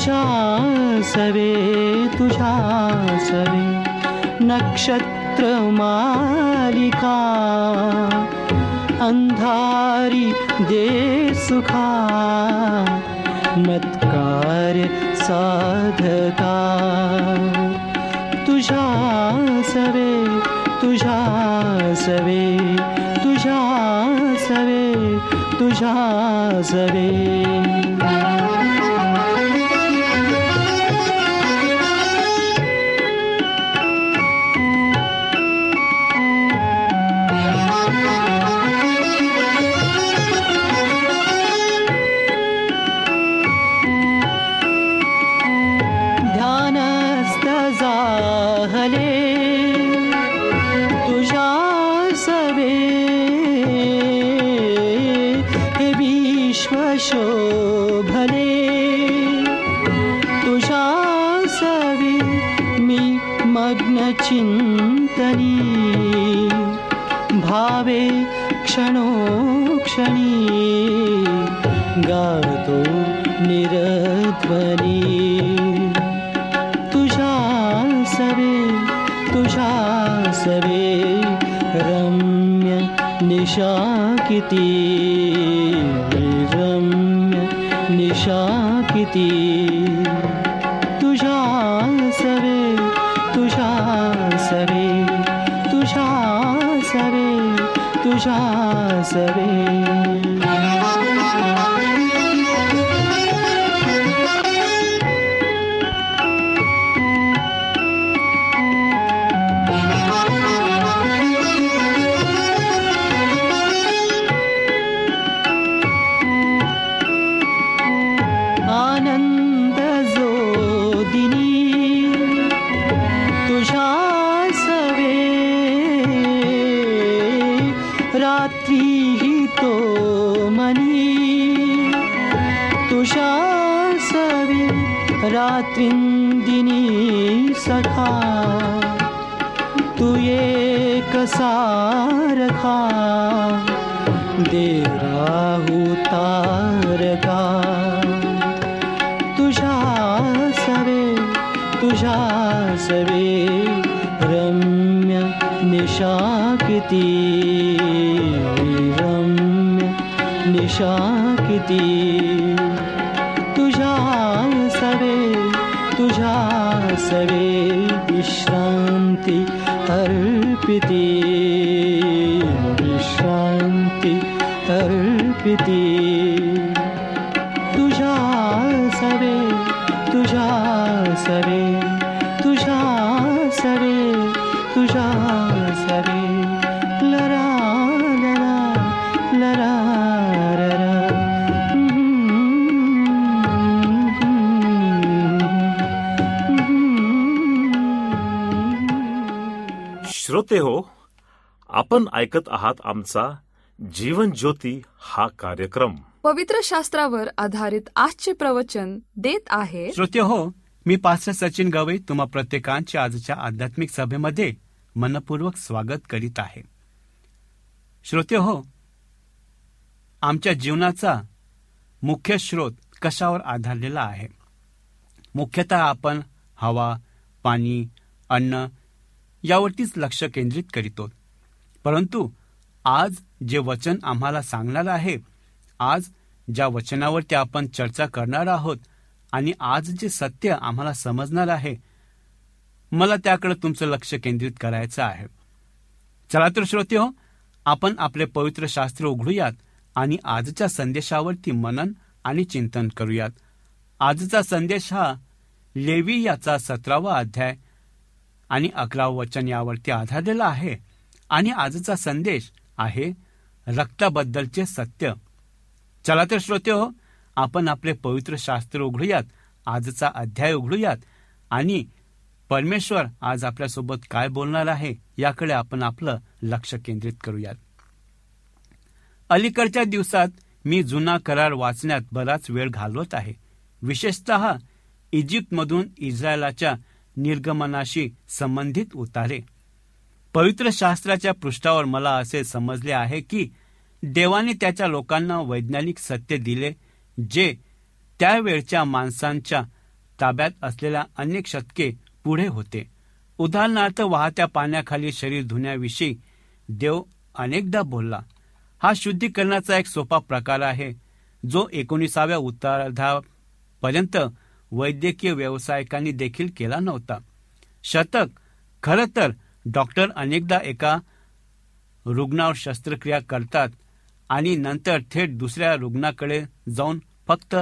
तुझ्या सवे तुझ्या सवे नक्षत्र मालिका अंधारी दे सुखा मत्कार साधका। तुझ्या सवे तुझ्या सवे तुझ्या सवे तुझ्या सवे शोभरे तुषासवि मि मग्नचिन्तनी भावे क्षणो क्षणी गावतो निरध्वनि तुषा सरे रम्य निशाकिती। होती. तुझ्या सरे तुझ्या सरे तुझ्या सरे तुझ्या सरे आशा किती? तुझ्या सवे तुझ्या सवे विश्रांती अर्पिती. विश्रांती अर्पिती. तुझ्या सवे तुझ्या सवे श्रोते हो आपण ऐकत आहात आमचा जीवन ज्योती हा कार्यक्रम. पवित्र शास्त्रावर आधारित आजचे प्रवचन देत आहे. श्रोते हो मी पास्टर सचिन गवई तुम्हा प्रत्येकांचे आजच्या आध्यात्मिक सभेमध्ये मनपूर्वक स्वागत करीत आहे. श्रोते हो आमच्या जीवनाचा मुख्य स्रोत कशावर आधारलेला आहे? मुख्यतः आपण हवा पाणी अन्न यावरतीच लक्ष केंद्रित करीतो परंतु आज जे वचन आम्हाला सांगणार आहे आज ज्या वचनावरती आपण चर्चा करणार आहोत आणि आज जे सत्य आम्हाला समजणार आहे मला त्याकडे तुमचं लक्ष केंद्रित करायचं आहे. चला तर श्रोते हो आपण आपले पवित्र शास्त्र उघडूयात आणि आजच्या संदेशावरती मनन आणि चिंतन करूयात. आजचा संदेश हा लेवी याचा सतरावा अध्याय आणि अकरावं वचन यावरती आधारलेला आहे. आणि आजचा संदेश आहे रक्ताबद्दलचे सत्य. चला तर श्रोते हो आपण आपले पवित्र शास्त्र उघडूयात आजचा अध्याय उघडूयात आणि परमेश्वर आज आपल्यासोबत काय बोलणार आहे याकडे आपण आपलं लक्ष केंद्रित करूयात. अलीकडच्या दिवसात मी जुना करार वाचण्यात बराच वेळ घालवत आहे. विशेषत इजिप्तमधून इस्रायलाच्या निर्गमनाशी संबंधित उतारे. पवित्र शास्त्राच्या पृष्ठावर मला असे समजले आहे की देवाने त्याच्या लोकांना वैज्ञानिक सत्य दिले जे त्यावेळच्या माणसांच्या ताब्यात असलेल्या अनेक शतके पुढे होते. उदाहरणार्थ वाहत्या पाण्याखाली शरीर धुण्याविषयी देव अनेकदा बोलला. हा शुद्धीकरणाचा एक सोपा प्रकार आहे जो एकोणीसाव्या उत्तरार्धापर्यंत वैद्यकीय व्यावसायिकांनी देखील केला नव्हता. शतक खरं तर डॉक्टर अनेकदा एका रुग्णावर शस्त्रक्रिया करतात आणि नंतर थेट दुसऱ्या रुग्णाकडे जाऊन फक्त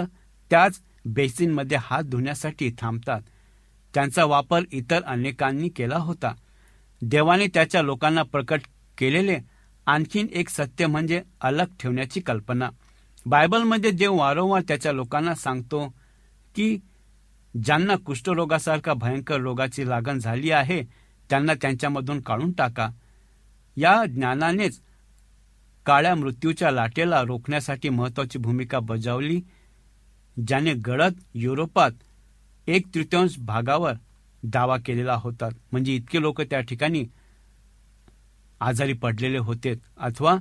त्याच बेसिनमध्ये हात धुण्यासाठी थांबतात. त्यांचा वापर इतर अनेकांनी केला होता. देवाने त्याच्या लोकांना प्रकट केलेले आणखीन एक सत्य म्हणजे अलग ठेवण्याची कल्पना. बायबलमध्ये देव वारंवार त्याच्या लोकांना सांगतो की ज्यांना कुष्ठरोगासारख्या भयंकर रोगाची लागण झाली आहे त्यांना त्यांच्यामधून काढून टाका. या ज्ञानानेच काळ्या मृत्यूच्या लाटेला रोखण्यासाठी महत्वाची भूमिका बजावली ज्याने गडद युरोपात एक तृतीयांश भागावर दावा केलेला होता. म्हणजे इतके लोक त्या ठिकाणी आजारी पडलेले होते अथवा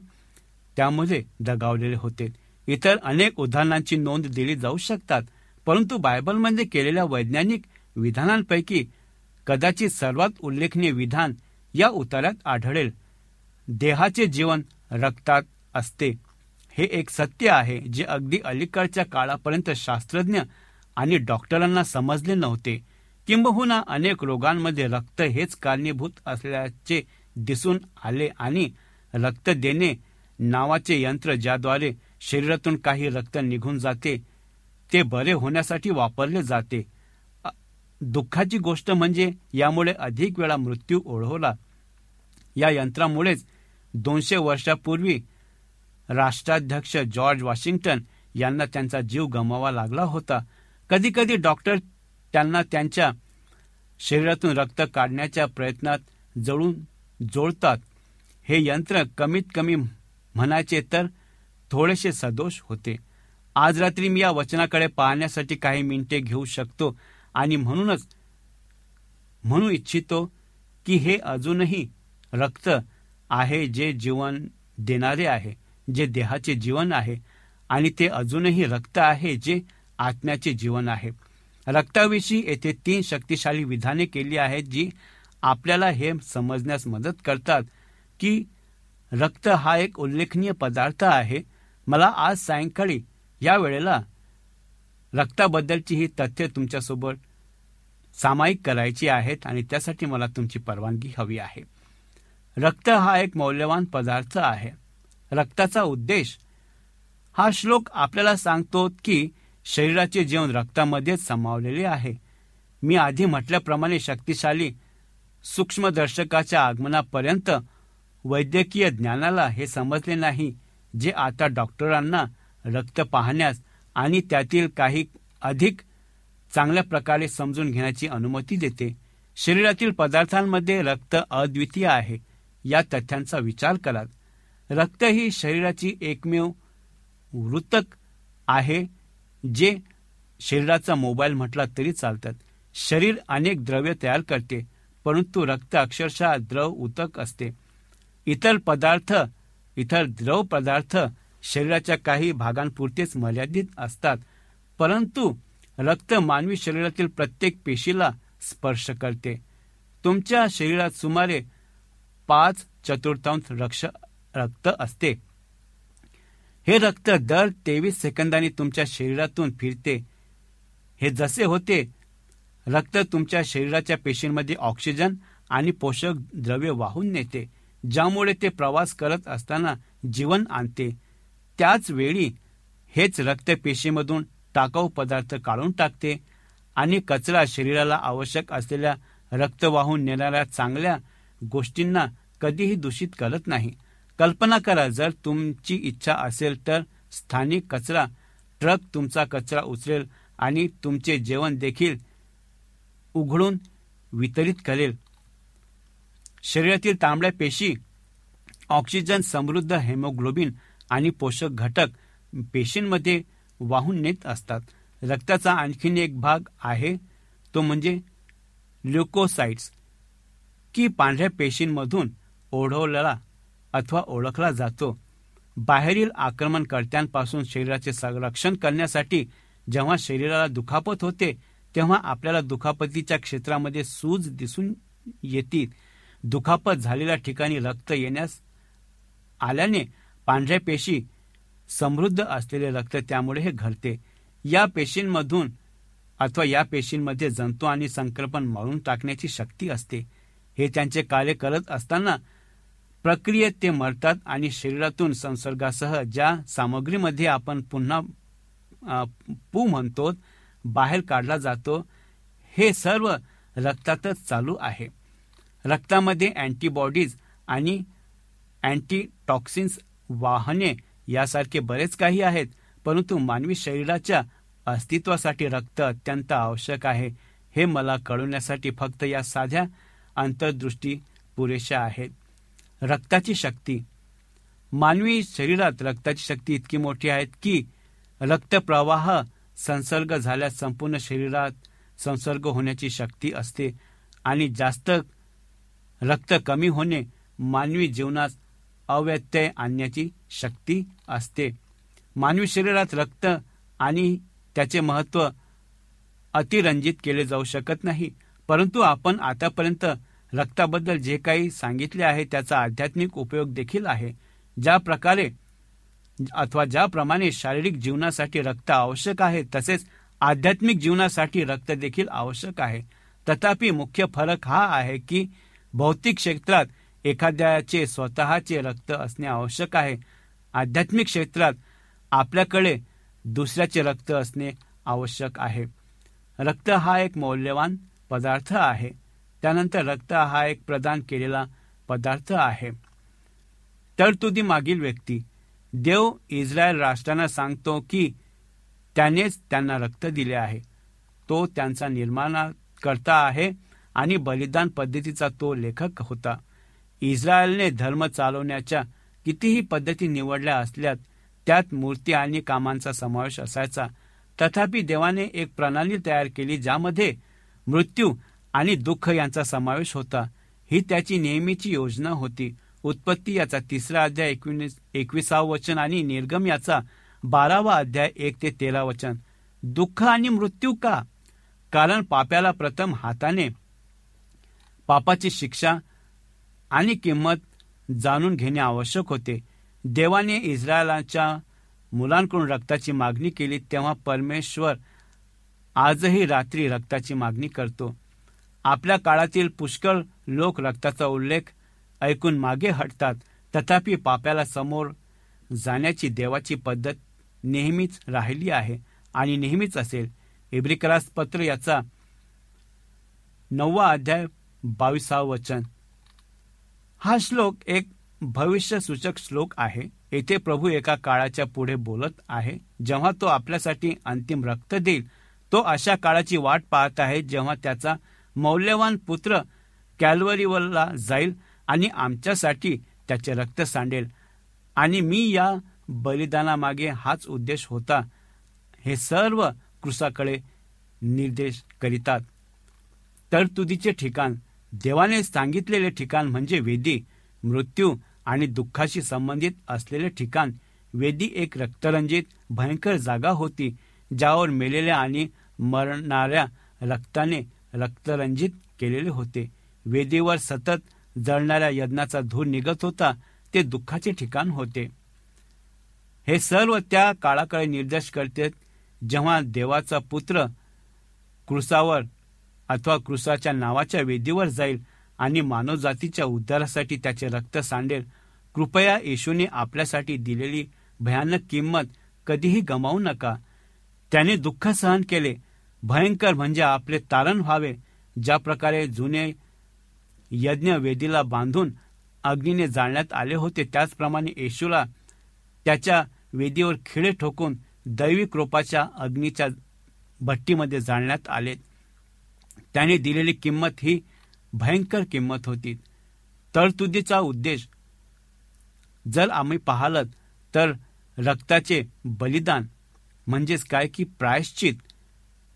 त्यामध्ये दगावलेले होते. इतर अनेक उदाहरणांची नोंद दिली जाऊ शकतात. परंतु बायबलमध्ये म्हणजे केलेल्या वैज्ञानिक विधानांपैकी कदाचित सर्वात उल्लेखनीय विधान या उतार्यात आढळेल. देहाचे जीवन रक्तात असते. हे एक सत्य आहे जे अगदी अलीकडच्या काळापर्यंत शास्त्रज्ञ आणि डॉक्टरांना समजले नव्हते. किंबहुना अनेक रोगांमध्ये रक्त हेच कारणीभूत असल्याचे दिसून आले आणि रक्त देणे नावाचे यंत्र ज्याद्वारे शरीरातून काही रक्त निघून जाते ते बरे होण्यासाठी वापरले जाते. दुःखाची गोष्ट म्हणजे यामुळे अधिक वेळा मृत्यू ओढवला. या यंत्रामुळेच दोनशे वर्षापूर्वी राष्ट्राध्यक्ष जॉर्ज वॉशिंग्टन यांना त्यांचा जीव गमावा लागला होता. कधी कधी डॉक्टर त्यांना त्यांच्या शरीरातून रक्त काढण्याच्या प्रयत्नात जळून जोडतात. हे यंत्र कमीत कमी म्हणायचे तर थोडेसे सदोष होते. आज रात्री मी या वचनाकडे पाहण्यासाठी काही मिनिटे घेऊ शकतो आणि म्हणूनच म्हणू इच्छितो की हे अजूनही रक्त आहे जे जीवन देणारे आहे जे देहाचे जीवन आहे आणि ते अजूनही रक्त आहे जे आत्म्याचे जीवन आहे. रक्ताविषयी येथे तीन शक्तिशाली विधाने केली आहेत जी आपल्याला हे समजण्यास मदत करतात की रक्त हा एक उल्लेखनीय पदार्थ आहे. मला आज सायंकाळी या वेळेला रक्ताबद्दलची ही तथ्य तुमच्यासोबत सामायिक करायची आहेत आणि त्यासाठी मला तुमची परवानगी हवी आहे. रक्त हा एक मौल्यवान पदार्थ आहे. रक्ताचा उद्देश हा श्लोक आपल्याला सांगतो की शरीराचे जीवन रक्तामध्येच समावलेले आहे. मी आधी म्हटल्याप्रमाणे शक्तिशाली सूक्ष्मदर्शकाच्या आगमनापर्यंत वैद्यकीय ज्ञानाला हे समजले नाही जे आता डॉक्टरांना रक्त पाहण्यास आणि त्यातील काही अधिक चांगल्या प्रकारे समजून घेण्याची अनुमती देते. शरीरातील पदार्थांमध्ये रक्त अद्वितीय आहे या तथ्यांचा विचार करा रक्त ही शरीराची एकमेव वृतक आहे जे शरीराचा मोबाईल म्हटला तरी चालतात. शरीर अनेक द्रव्य तयार करते परंतु रक्त अक्षरशः द्रव उतक असते. इतर पदार्थ इतर द्रव पदार्थ शरीराच्या काही भागांपुरतेच मर्यादित असतात परंतु रक्त मानवी शरीरातील प्रत्येक पेशीला स्पर्श करते. तुमच्या शरीरात सुमारे पाच चतुर्थांश रक्ष रक्त असते. हे रक्त दर तेवीस सेकंदांनी तुमच्या शरीरातून फिरते. हे जसे होते रक्त तुमच्या शरीराच्या पेशींमध्ये ऑक्सिजन आणि पोषक द्रव्य वाहून नेते ज्यामुळे ते प्रवास करत असताना जीवन आणते. त्याच वेळी हेच रक्त पेशीमधून टाकाऊ पदार्थ काढून टाकते आणि कचरा शरीराला आवश्यक असलेल्या रक्त वाहून नेणाऱ्या चांगल्या गोष्टींना कधीही दूषित करत नाही. कल्पना करा जर तुमची इच्छा असेल तर स्थानिक कचरा ट्रक तुमचा कचरा उचलेल आणि तुमचे जेवण देखील उघडून वितरित करेल. शरीरातील तांबड्या पेशी ऑक्सिजन समृद्ध हेमोग्लोबिन आणि पोषक घटक पेशींमध्ये वाहून नेत असतात. रक्ताचा आणखीन एक भाग आहे तो म्हणजे ल्युकोसाइट्स की पांढऱ्या पेशींमधून ओढवलेला अथवा ओळखला जातो. बाहेरील आक्रमणकर्त्यांपासून शरीराचे संरक्षण करण्यासाठी जेव्हा शरीराला दुखापत होते तेव्हा आपल्याला दुखापतीच्या क्षेत्रामध्ये सूज दिसून येतील. दुखापत झालेल्या ठिकाणी रक्त येण्यास आल्याने पांढऱ्या पेशी समृद्ध असलेले रक्त त्यामुळे हे घडते. या पेशींमधून अथवा या पेशींमध्ये जंतू आणि संक्रमण मारून टाकण्याची शक्ती असते. हे त्यांचे कार्य करत असताना प्रक्रियेत ते मरतात आणि शरीरातून संसर्गासह ज्या सामग्रीमध्ये आपण पुन्हा पू म्हणतो बाहेर काढला जातो हे सर्व रक्तातच चालू आहे. रक्तामध्ये अँटीबॉडीज आणि अँटीटॉक्सिन्स वाहने यासारखे बरेच काही आहेत परंतु मानवी शरीराच्या अस्तित्वासाठी रक्त अत्यंत आवश्यक आहे. हे मला कळवण्यासाठी फक्त या साध्या अंतर्दृष्टी पुरेशा आहेत. रक्ताची शक्ती. मानवी शरीरात रक्ताची शक्ती इतकी मोठी आहे की रक्तप्रवाह संसर्ग झाल्यास संपूर्ण शरीरात संसर्ग होण्याची शक्ती असते आणि जास्त रक्त कमी होणे मानवी जीवनात अव्यत्यय आणण्याची शक्ती असते. मानवी शरीरात रक्त आणि त्याचे महत्त्व अतिरंजित केले जाऊ शकत नाही. परंतु आपण आतापर्यंत रक्ताबद्दल जे काही सांगितले आहे त्याचा आध्यात्मिक उपयोग देखील आहे. ज्या प्रकारे अथवा ज्याप्रमाणे शारीरिक जीवनासाठी रक्त आवश्यक आहे तसेच आध्यात्मिक जीवनासाठी रक्त देखील आवश्यक आहे. तथापि मुख्य फरक हा आहे की भौतिक क्षेत्रात एखाद्याचे स्वतःचे रक्त असणे आवश्यक आहे. आध्यात्मिक क्षेत्रात आपल्याकडे दुसऱ्याचे रक्त असणे आवश्यक आहे. रक्त हा एक मौल्यवान पदार्थ आहे. त्यानंतर रक्त हा एक प्रदान केलेला पदार्थ आहे. तरतुदी मागील व्यक्ती. देव इस्रायल राष्ट्रांना सांगतो की त्यानेच त्यांना रक्त दिले आहे. तो त्यांचा निर्माण करता आहे आणि बलिदान पद्धतीचा तो लेखक होता. इस्रायलने धर्म चालवण्याच्या कितीही पद्धती निवडल्या असल्यात त्यात मूर्ती आणि कामांचा समावेश असायचा. तथापि देवाने एक प्रणाली तयार केली ज्यामध्ये मृत्यू आणि दुःख यांचा समावेश होता. ही त्याची नेहमीची योजना होती. उत्पत्ती याचा तिसरा अध्याय एकविसावं वचन आणि निर्गम याचा बारावा अध्याय एक ते तेरा वचन. दुःख आणि मृत्यू का? कारण पाप्याला प्रथम हाताने पापाची शिक्षा आणि किंमत जाणून घेणे आवश्यक होते. देवाने इस्रायलाच्या मुलांकडून रक्ताची मागणी केली तेव्हा परमेश्वर आजही रात्री रक्ताची मागणी करतो. आपल्या काळातील पुष्कळ लोक रक्ताचा उल्लेख ऐकून मागे हटतात. तथापि पाप्याला समोर जाण्याची देवाची पद्धत नेहमीच राहिली आहे आणि नेहमीच असेल. इब्रिकरास पत्र याचा नववा अध्याय बावीसावं वचन. हा श्लोक एक भविष्य सूचक श्लोक आहे. येथे प्रभू एका काळाच्या पुढे बोलत आहे. जेव्हा तो आपल्यासाठी अंतिम रक्त देईल तो अशा काळाची वाट पाहत आहे जेव्हा त्याचा मौल्यवान पुत्र कॅलवरीवरला जाईल आणि आमच्यासाठी त्याचे रक्त सांडेल. आणि मी या बलिदानामागे हाच उद्देश होता. हे सर्व कृषाकडे निर्देश करीतात. तरतुदीचे ठिकाण देवाने सांगितलेले ठिकाण म्हणजे वेदी मृत्यू आणि दुःखाशी संबंधित असलेले ठिकाण. वेदी एक रक्तरंजित भयंकर जागा होती ज्यावर मेलेल्या आणि मरणाऱ्या रक्ताने रक्तरंजित केलेले होते. वेदीवर सतत जळणाऱ्या यज्ञाचा धूर निघत होता ते दुःखाचे ठिकाण होते. हे सर्व त्या काळाकडे निर्देश करते जेव्हा देवाचा पुत्र क्रुसावर अथवा क्रुसाच्या नावाच्या वेदीवर जाईल आणि मानवजातीच्या उद्धारासाठी त्याचे रक्त सांडेल. कृपया येशूने आपल्यासाठी दिलेली भयानक किंमत कधीही गमावू नका. त्याने दुःख सहन केले. भयंकर म्हणजे आपले तारण व्हावे. ज्या प्रकारे जुने यज्ञ वेदीला बांधून अग्नीने जाळण्यात आले होते त्याचप्रमाणे येशूला त्याच्या वेदीवर खिळे ठोकून दैविक रोपाच्या अग्नीच्या भट्टीमध्ये जाळण्यात आले. त्याने दिलेली किंमत ही भयंकर किंमत होती. तरतुदीचा उद्देश जर आम्ही पाहालत तर रक्ताचे बलिदान म्हणजेच काय की प्रायश्चित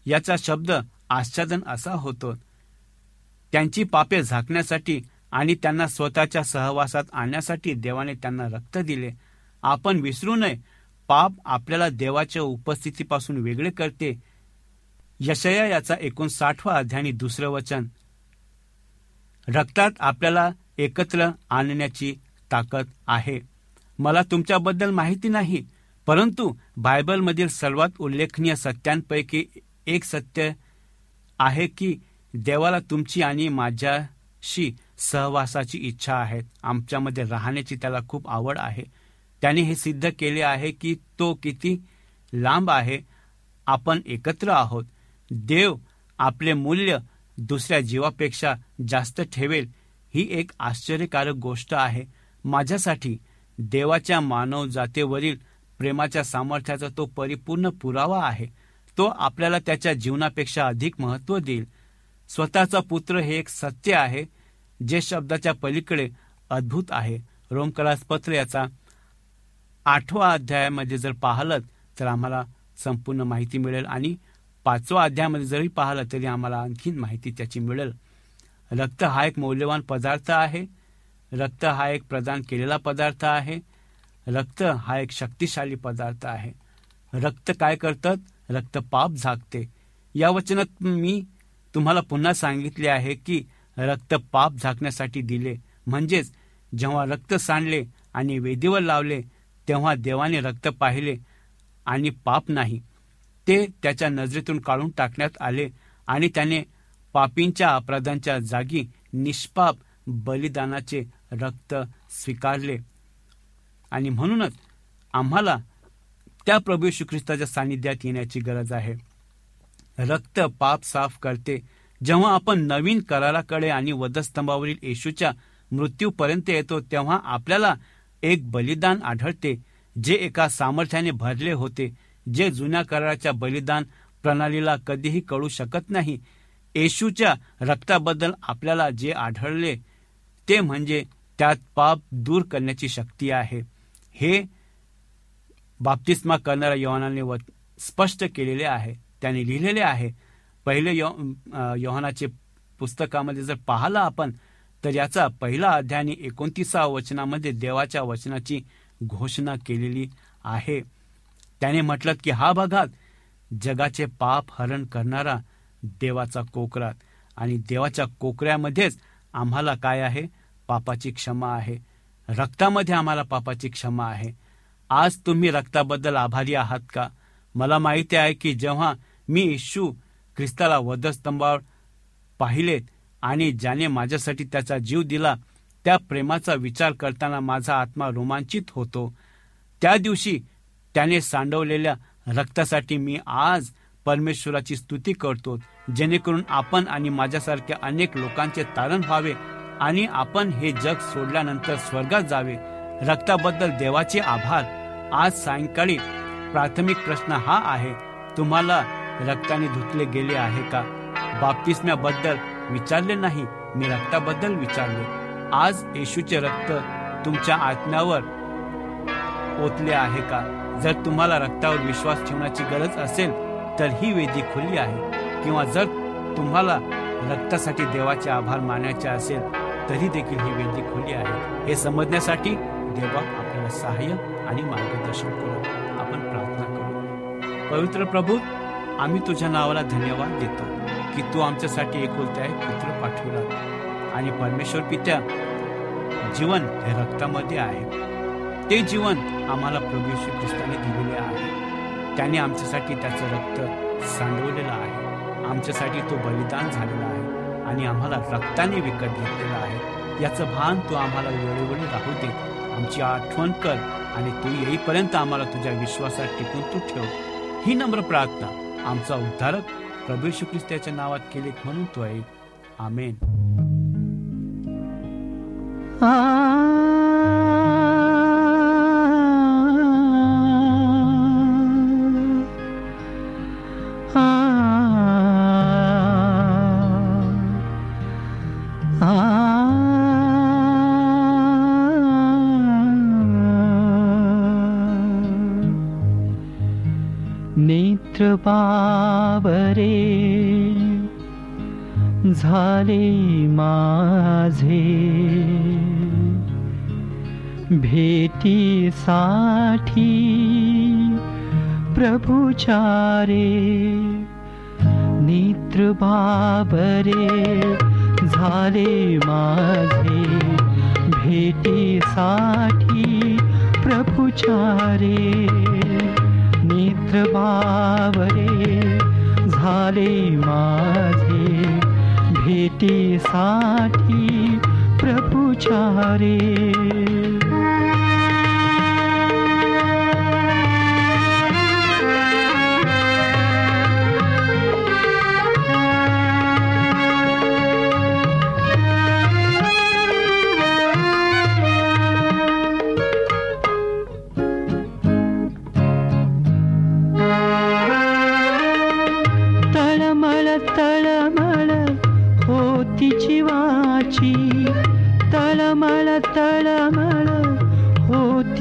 याचा शब्द आच्छादन असा होतो. त्यांची पापे झाकण्यासाठी आणि त्यांना स्वतःच्या सहवासात आणण्यासाठी देवाने त्यांना रक्त दिले. आपण विसरू नये. पाप आपल्याला देवाच्या उपस्थितीपासून वेगळे करते. यशया याचा एकोणसाठवा अध्यानी दुसरं वचन. रक्तात आपल्याला एकत्र आणण्याची ताकद आहे. मला तुमच्याबद्दल माहिती नाही परंतु बायबलमधील सर्वात उल्लेखनीय सत्यांपैकी एक सत्य आहे की देवाला तुमची आणि माझ्याशी सहवासाची इच्छा आहे. आमच्यामध्ये राहण्याची त्याला खूप आवड आहे. त्याने हे सिद्ध केले आहे की तो किती लांब आहे आपण एकत्र आहोत. देव आपले मूल्य दुसऱ्या जीवापेक्षा जास्त ठेवेल ही एक आश्चर्यकारक गोष्ट आहे. माझ्यासाठी देवाच्या मानव जातेवरील प्रेमाच्या सामर्थ्याचा तो परिपूर्ण पुरावा आहे. तो आपल्याला त्याच्या जीवनापेक्षा अधिक महत्त्व देईल. स्वतःचा पुत्र हे एक सत्य आहे जे शब्दाच्या पलीकडे अद्भुत आहे. रोमकलास पत्र याचा आठवा अध्यायामध्ये जर पाहिलं तर आम्हाला संपूर्ण माहिती मिळेल आणि पाचवा अध्यायामध्ये जरी पाहिलं तरी आम्हाला आणखीन माहिती त्याची मिळेल. रक्त हा एक मौल्यवान पदार्थ आहे. रक्त हा एक प्रदान केलेला पदार्थ आहे. रक्त हा एक शक्तिशाली पदार्थ आहे. रक्त काय करतात? रक्त पाप झाकते. या वचनात मी तुम्हाला पुन्हा सांगितले आहे की रक्त पाप झाकण्यासाठी दिले. म्हणजेच जेव्हा रक्त सांडले आणि वेदीवर लावले तेव्हा देवाने रक्त पाहिले आणि पाप नाही. ते त्याच्या नजरेतून काढून टाकण्यात आले आणि त्याने पापींच्या अपराधांच्या जागी निष्पाप बलिदानाचे रक्त स्वीकारले. आणि म्हणूनच आम्हाला त्या प्रभू श्रीख्रिस्ताच्या सानिध्यात येण्याची गरज आहे. रक्त पाप साफ करते. जेव्हा आपण नवीन कराराकडे आणि वधस्तंभावरील येशूच्या मृत्यूपर्यंत येतो तेव्हा आपल्याला एक बलिदान आढळते जे एका सामर्थ्याने भरले होते. जे जुन्या कराराच्या बलिदान प्रणालीला कधीही कळू शकत नाही येशूच्या रक्ताबद्दल आपल्याला जे आढळले ते म्हणजे त्यात पाप दूर करण्याची शक्ती आहे. हे बाप्तिस्मा करणाऱ्या यवनाने स्पष्ट केलेले आहे. त्याने लिहिलेले आहे. पहिले योहानाचे पुस्तकामध्ये जर पाहिलं आपण तर याचा पहिला अध्याय एकोणतीसा वचनामध्ये देवाच्या वचनाची घोषणा केलेली आहे. त्याने म्हटलं की हा भागात जगाचे पाप हरण करणारा देवाचा कोकरात आणि देवाच्या कोकऱ्यामध्येच आम्हाला काय आहे? पापाची क्षमा आहे. रक्तामध्ये आम्हाला पापाची क्षमा आहे. आज तुम्ही रक्ताबद्दल आभारी आहात का? मला माहिती आहे की जेव्हा मी येशू ख्रिस्ताला वधस्तंभावर पाहिलेत आणि ज्याने माझ्यासाठी त्याचा जीव दिला त्या प्रेमाचा विचार करताना माझा आत्मा रोमांचित होतो. त्या दिवशी त्याने सांडवलेल्या रक्तासाठी मी आज परमेश्वराची स्तुती करतो जेणेकरून आपण आणि माझ्यासारख्या अनेक लोकांचे तारण व्हावे आणि आपण हे जग सोडल्यानंतर स्वर्गात जावे. रक्ताबद्दल देवाचे आभार. आज सायंकाळी प्राथमिक प्रश्न हा आहे तुम्हाला रक्ताने धुतले गेले आहे का? बाप्तिस्म्याबद्दल विचारले नाही मी रक्ताबद्दल विचारले. आज येशूचे रक्त तुमच्या आत्म्यावर ओतले आहे का? जर तुम्हाला रक्तावर विश्वास ठेवण्याची गरज असेल तर ही वेदी खुली आहे. किंवा जर तुम्हाला रक्तासाठी देवाचे आभार मानायचे असेल तरी देखील ही वेदी खुली आहे. हे समजण्यासाठी देवा आपल्याला सहाय्य आणि मार्गदर्शन करू. आपण प्रार्थना करू. पवित्र प्रभू आम्ही तुझ्या नावाला धन्यवाद देतो की तू आमच्यासाठी एकुलत्या एक पुत्र पाठवला आणि परमेश्वर पित्या जीवन हे रक्तामध्ये आहे. ते जीवन आम्हाला प्रभू श्री ख्रिस्ताने दिलेले आहे. त्याने आमच्यासाठी त्याचं रक्त सांडवलेलं आहे. आमच्यासाठी तो बलिदान झालेला आहे आणि आम्हाला रक्ताने विकत घेतलेला आहे. याचं भान तू आम्हाला वेळोवेळी राहू दे. आमची आठवण कर आणि तू येईपर्यंत आम्हाला तुझ्या विश्वासात टिकून तू ठेव. ही नम्र प्रार्थना आमचा उद्धारक प्रभू श्री ख्रिस्ताच्या नावात केली म्हणून तो आहे. आमेन. बाबरे झाले माझे. भेटीसाठी प्रभुचारे नेत्र बाबरे झाले माझे. भेटीसाठी प्रभुचारे नेत्र बाबरे झाले माझे. भेटीसाठी प्रभुचारे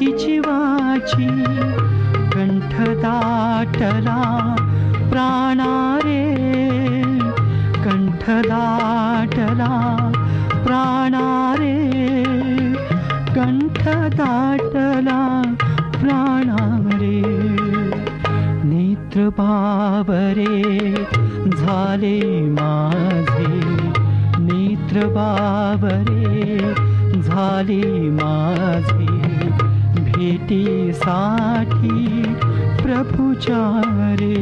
होती जीवाची कंठ दाटला प्राणारे. कंठ दाटला प्राणारे. कंठ दाटला प्राणारे. नेत्र बाबरे झाले माझे. नेत्र बाबरे झाले माझे. भेटीसाठी प्रभुचारे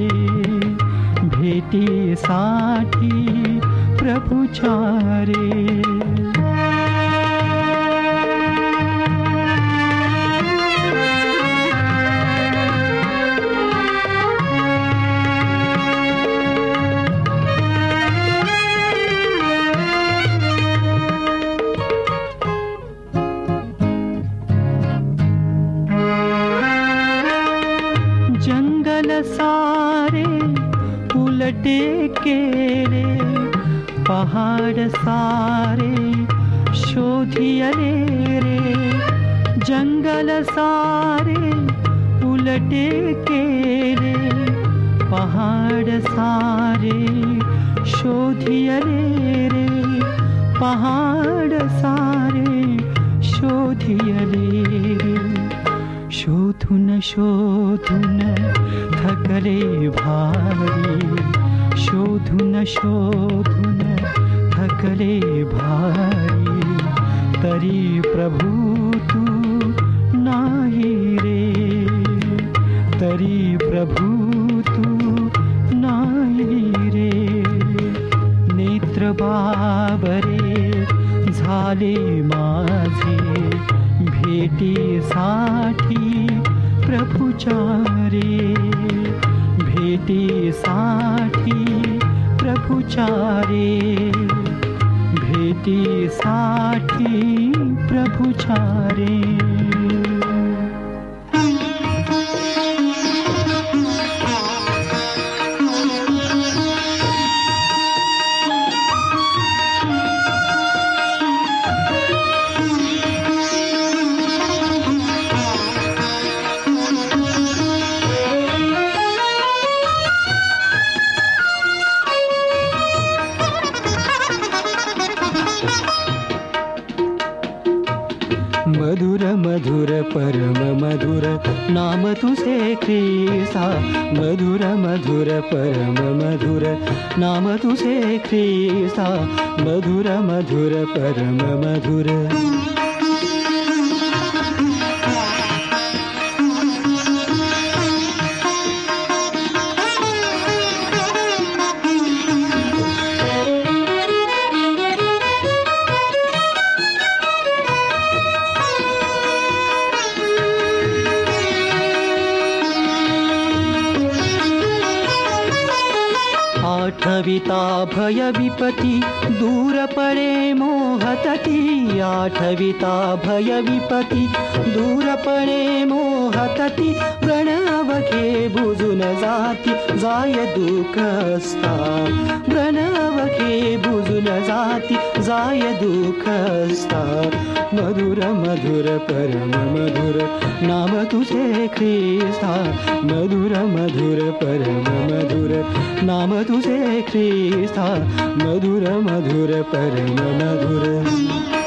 भेटीसाठी प्रभुचारे सारे शोधियले रे। जंगल सारे उलटे केले पहाड सारे शोधियले रे। पहाड सारे शोधियले रे। शोधून शोधून थकले भारी। शोधून शोधून तरी प्रभू तू नाही रे। नेत्र बाबरे झाले माझे। भेटीसाठी प्रभुचारे। भेटीसाठी प्रभुचारे। भेटीसाठी प्रभुचारे मधुर मधुर परम मधुर नाम तुझे क्रीसा। मधुर मधुर परम मधुर नाम तुझे क्रीसा। मधुर मधुर परम मधुर। भयविपति दूरपणे मोहतति। आविताभय विपति दूरपणे मोहतति। प्रणवखे बुज न जाति जाय दुखस्ता प्रणवखे घे जाती जाय दुःखस्ता मधुर मधुर परम मधुर नाम तुझे ख्रिस्ता मधुर मधुर परम मधुर नाम तुझे ख्रिस्ता मधुर मधुर परम मधुर.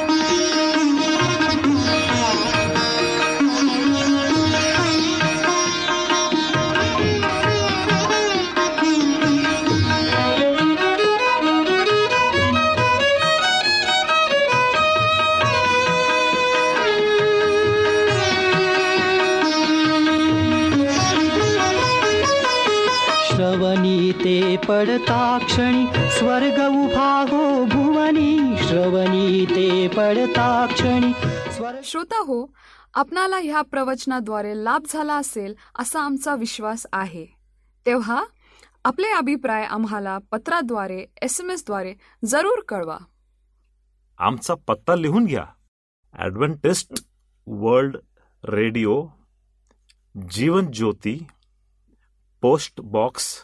पडता क्षणी स्वर्ग उभा हो भुवनी श्रवणी ते पडता क्षणी श्रोता हो आपणाला ह्या प्रवचनाद्वारे लाभ झाला असेल असा आमचा विश्वास आहे. तेव्हा आपले अभिप्राय आम्हाला पत्राद्वारे एस एम एसद्वारे जरूर कळवा. आमचा पत्ता लिहून घ्या. Adventist World Radio Jeevan Jyoti post box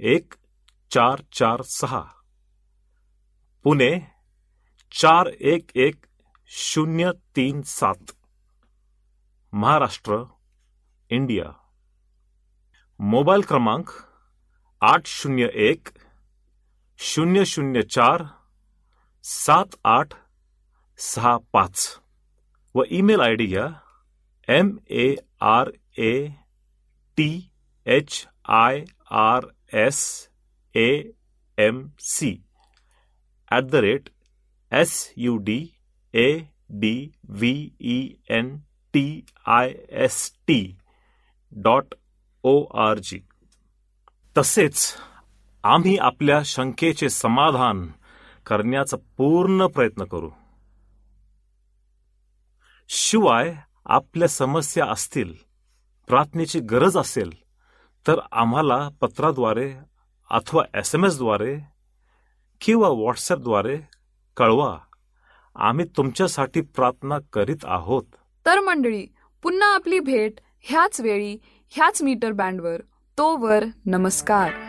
एक, चार चार, सहा। पुणे, चार, एक एक, शून्य, तीन, सात। महाराष्ट्र, इंडिया। मोबाईल क्रमांक आठ, शून्य, एक, शून्य शून्य, चार, सात, आठ, सहा, पाच। व ईमेल आय डी घ्या M A R A T H I R S A M C at the rate S U D A D V E N T I S T dot O R G तसेच आम्ही आपल्या शंकेचे समाधान करण्याचा पूर्ण प्रयत्न करू. शिवाय आपल्या समस्या असतील प्रार्थनेची गरज असेल तर आम्हाला पत्राद्वारे अथवा एस एम एसद्वारे किंवा व्हॉट्सॲपद्वारे कळवा. आम्ही तुमच्यासाठी प्रार्थना करीत आहोत. तर मंडळी पुन्हा आपली भेट ह्याच वेळी ह्याच मीटर बँडवर तोवर नमस्कार.